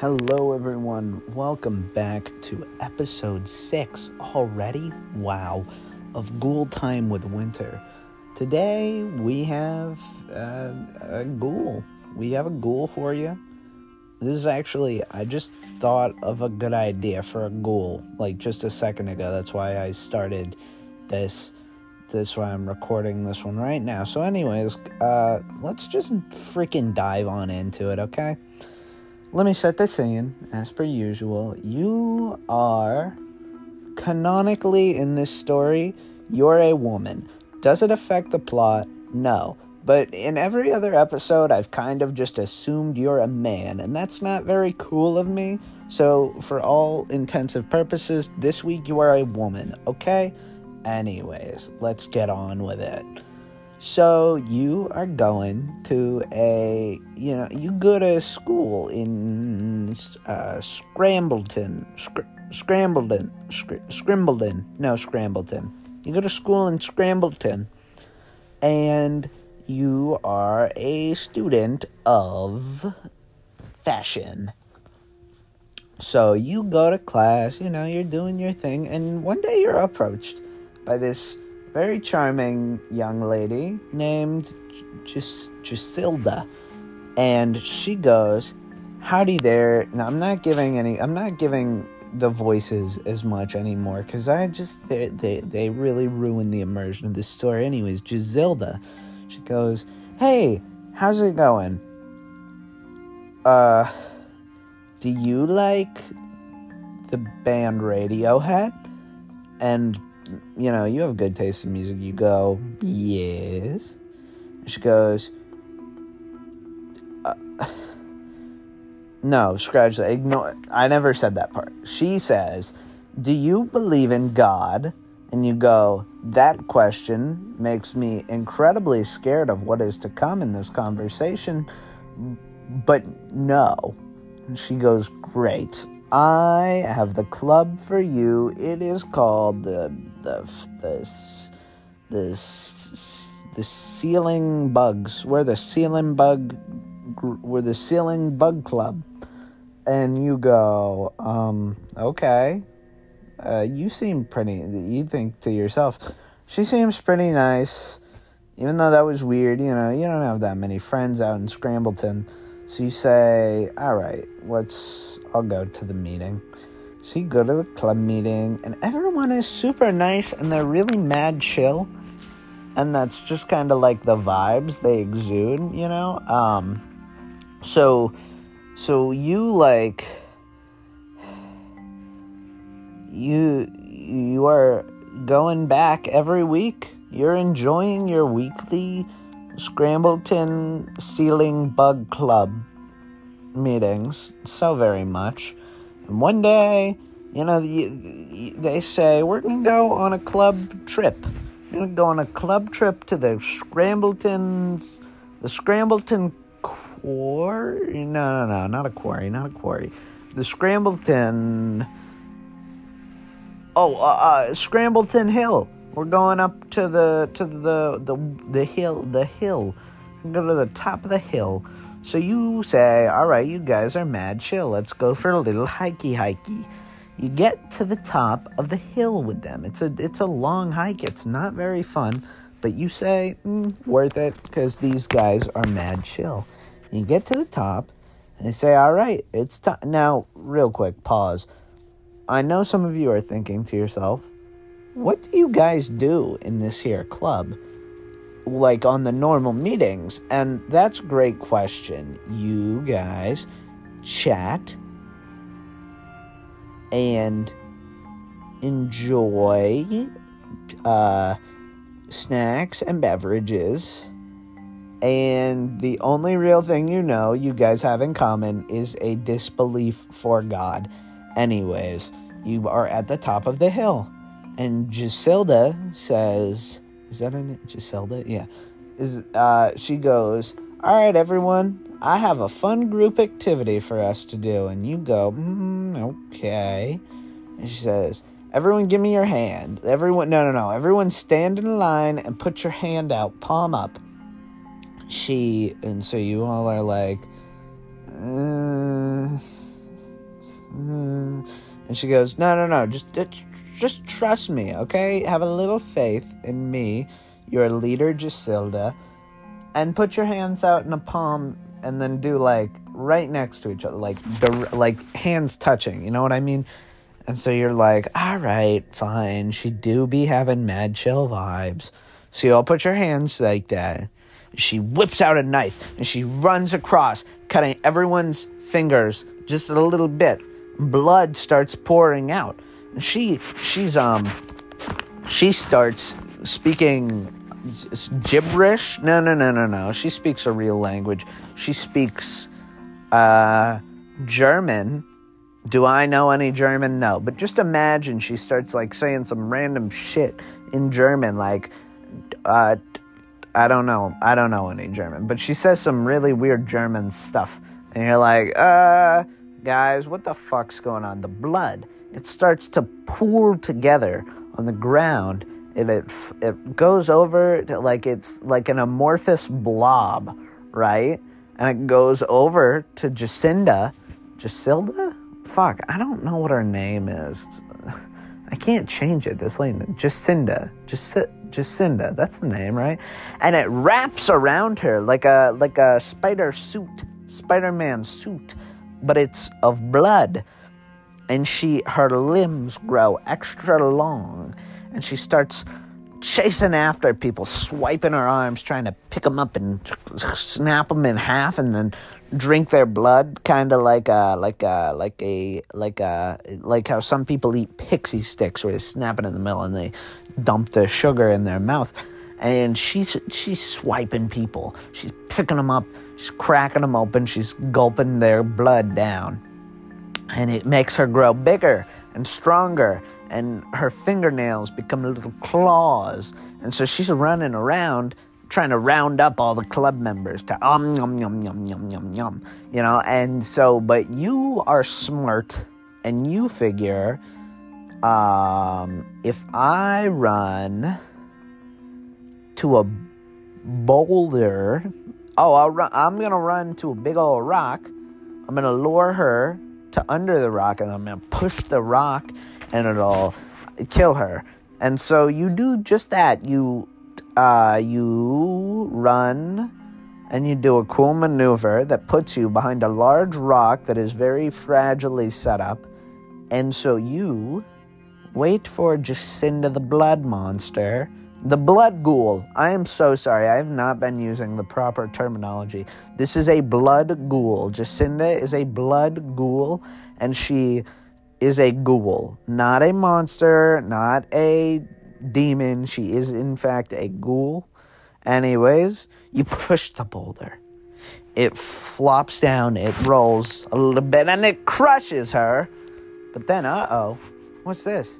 Hello, everyone. Welcome back to episode six already. Wow, of Ghoul Time with Winter. Today we have uh, a ghoul. We have a ghoul for you. This is actually, I just thought of a good idea for a ghoul like just a second ago. That's why I started this. This why I'm recording this one right now. So, anyways, uh, let's just freaking dive on into it, okay? Let me set the scene, as per usual. You are canonically in this story, you're a woman. Does it affect the plot? No. But in every other episode, I've kind of just assumed you're a man, and that's not very cool of me. So, for all intensive purposes, this week you are a woman, okay? Anyways, let's get on with it. So you are going to a, you know, you go to school in uh, Scrambleton, Scr- Scrambleton, Scr- no, Scrambleton. You go to school in Scrambleton, and you are a student of fashion. So you go to class, you know, you're doing your thing, and one day you're approached by this very charming young lady named Gis- Gisilda. And she goes, Howdy there. Now, I'm not giving any, I'm not giving the voices as much anymore because I just, they, they, they really ruin the immersion of this story. Anyways, Gisilda, she goes, Hey, how's it going? Uh, do you like the band Radiohead? And you know, you have good taste in music. You go, yes. She goes, uh, no, scratch that. Ignore. I never said that part. She says, do you believe in God? And you go, that question makes me incredibly scared of what is to come in this conversation. But no. And she goes, great. I have the club for you. It is called the the the the the ceiling bugs. We're the ceiling bug. We're the ceiling bug club. And you go, um, okay. Uh, you seem pretty. You think to yourself, she seems pretty nice. Even though that was weird, you know, you don't have that many friends out in Scrambleton. So you say, all right, let's, I'll go to the meeting. So you go to the club meeting, and everyone is super nice and they're really mad chill. And that's just kind of like the vibes they exude, you know? Um, so, so you like, you, you are going back every week. You're enjoying your weekly Scrambleton Ceiling Bug Club meetings so very much. And one day, you know, they say, we're going to go on a club trip. We're going to go on a club trip to the Scrambletons, the Scrambleton Quarry. No, no, no, not a quarry, not a quarry. The Scrambleton. Oh, uh, uh, Scrambleton Hill. We're going up to the to the the the hill the hill. Go to the top of the hill. So you say, all right, you guys are mad chill. Let's go for a little hikey hikey. You get to the top of the hill with them. It's a it's a long hike. It's not very fun, but you say mm, worth it because these guys are mad chill. You get to the top and they say, all right, it's time. Now, real quick, pause. I know some of you are thinking to yourself, what do you guys do in this here club? Like on the normal meetings? And that's a great question. You guys chat and enjoy uh, snacks and beverages. And the only real thing you know you guys have in common is a disbelief for God. Anyways, you are at the top of the hill. And Giselda says, Is that her name? Giselda? Yeah. Is uh she goes, Alright everyone, I have a fun group activity for us to do. And you go, mm, okay. And she says, Everyone give me your hand. Everyone no no no. Everyone stand in a line and put your hand out, palm up. She and so you all are like uh, mm. and she goes, "No, no, no, just just trust me, okay? Have a little faith in me, your leader, Gisilda, and put your hands out in a palm, and then do like right next to each other, like like hands touching. You know what I mean?" And so you're like, all right, fine. She do be having mad chill vibes. So you all put your hands like that. She whips out a knife and she runs across, cutting everyone's fingers just a little bit. Blood starts pouring out. She she's um she starts speaking gibberish. No, no, no, no, no. She speaks a real language. She speaks uh German do I know any German? No. But just imagine she starts like saying some random shit in German, like, uh, I don't know. I don't know any German. But she says some really weird German stuff. And you're like, uh, guys, what the fuck's going on? The blood, it starts to pool together on the ground. And it, it goes over to like it's like an amorphous blob, right? And it goes over to Jacinda. Jacinda? fuck, I don't know what her name is. I can't change it. This lady, Jacinda, Jac- Jacinda, that's the name, right? And it wraps around her like a like a spider suit, Spider-Man suit, but it's of blood. And she, her limbs grow extra long, and she starts chasing after people, swiping her arms, trying to pick them up and snap them in half, and then drink their blood, kind of uh, uh, like a like a like a like a like how some people eat pixie sticks where they snap it in the middle and they dump the sugar in their mouth. And she's she's swiping people. She's picking them up. She's cracking them open. She's gulping their blood down, and it makes her grow bigger and stronger and her fingernails become little claws. And so she's running around trying to round up all the club members to um yum yum yum yum yum yum. You know, and so but you are smart and you figure um if I run to a boulder oh I'll run I'm gonna run to a big old rock. I'm gonna lure her to under the rock and I'm gonna push the rock and it'll kill her. And so you do just that. You uh, you run and you do a cool maneuver that puts you behind a large rock that is very fragilely set up. And so you wait for Jacinda the Blood Monster, the Blood Ghoul. I am so sorry, I have not been using the proper terminology. This is a Blood Ghoul. Jacinda is a Blood Ghoul, and she is a ghoul, not a monster, not a demon. She is, in fact, a ghoul. Anyways, you push the boulder. It flops down, it rolls a little bit, and it crushes her. But then, uh oh, what's this?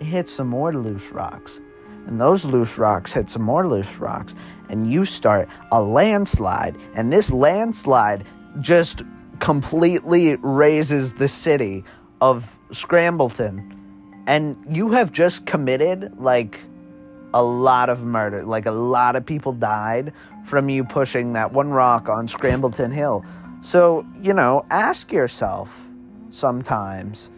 It hits some more loose rocks. And those loose rocks hit some more loose rocks. And you start a landslide. And this landslide just completely razes the city of Scrambleton, and you have just committed like a lot of murder. Like a lot of people died from you pushing that one rock on Scrambleton Hill. So, you know, ask yourself sometimes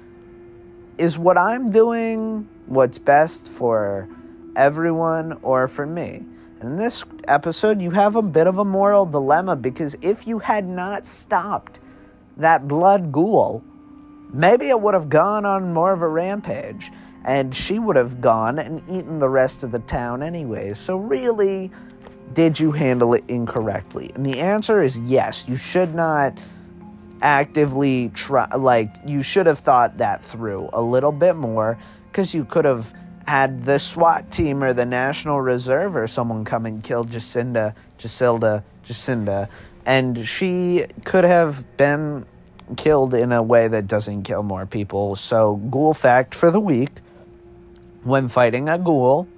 is what I'm doing what's best for everyone or for me? In this episode, you have a bit of a moral dilemma because if you had not stopped that blood ghoul, maybe it would have gone on more of a rampage and she would have gone and eaten the rest of the town anyway. So, really, did you handle it incorrectly? And the answer is yes. You should not actively try, like, you should have thought that through a little bit more because you could have had the SWAT team or the National Reserve or someone come and kill Jacinda, Jacinda, Jacinda, and she could have been killed in a way that doesn't kill more people. So, ghoul fact for the week when fighting a ghoul,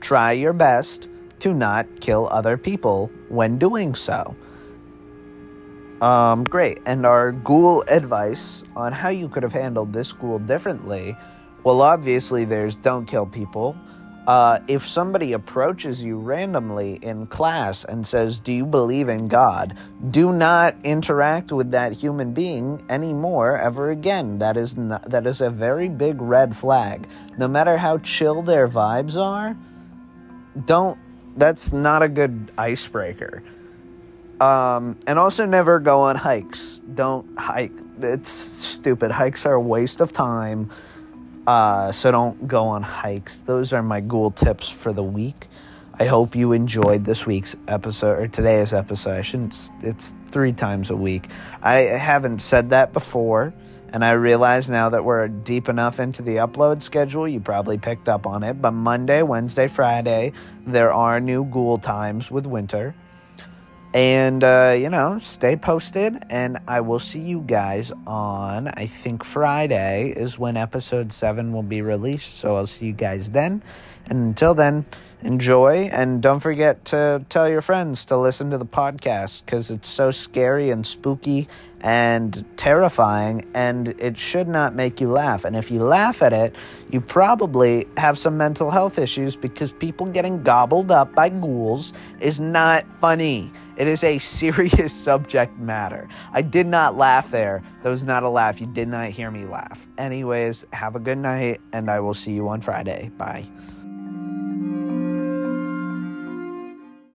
try your best to not kill other people when doing so. Um, great. And our ghoul advice on how you could have handled this ghoul differently well, obviously, there's don't kill people. Uh, if somebody approaches you randomly in class and says, Do you believe in God? do not interact with that human being anymore ever again. That is, not, that is a very big red flag. No matter how chill their vibes are, don't, that's not a good icebreaker. Um, and also never go on hikes. Don't hike. It's stupid. Hikes are a waste of time. Uh, so don't go on hikes. Those are my ghoul tips for the week. I hope you enjoyed this week's episode or today's episode. I shouldn't, it's three times a week. I haven't said that before, and I realize now that we're deep enough into the upload schedule, you probably picked up on it. But Monday, Wednesday, Friday, there are new ghoul times with winter. And, uh, you know, stay posted. And I will see you guys on, I think Friday is when episode 7 will be released. So I'll see you guys then. And until then, enjoy. And don't forget to tell your friends to listen to the podcast because it's so scary and spooky and terrifying. And it should not make you laugh. And if you laugh at it, you probably have some mental health issues because people getting gobbled up by ghouls is not funny. It is a serious subject matter. I did not laugh there. That was not a laugh. You did not hear me laugh. Anyways, have a good night, and I will see you on Friday. Bye.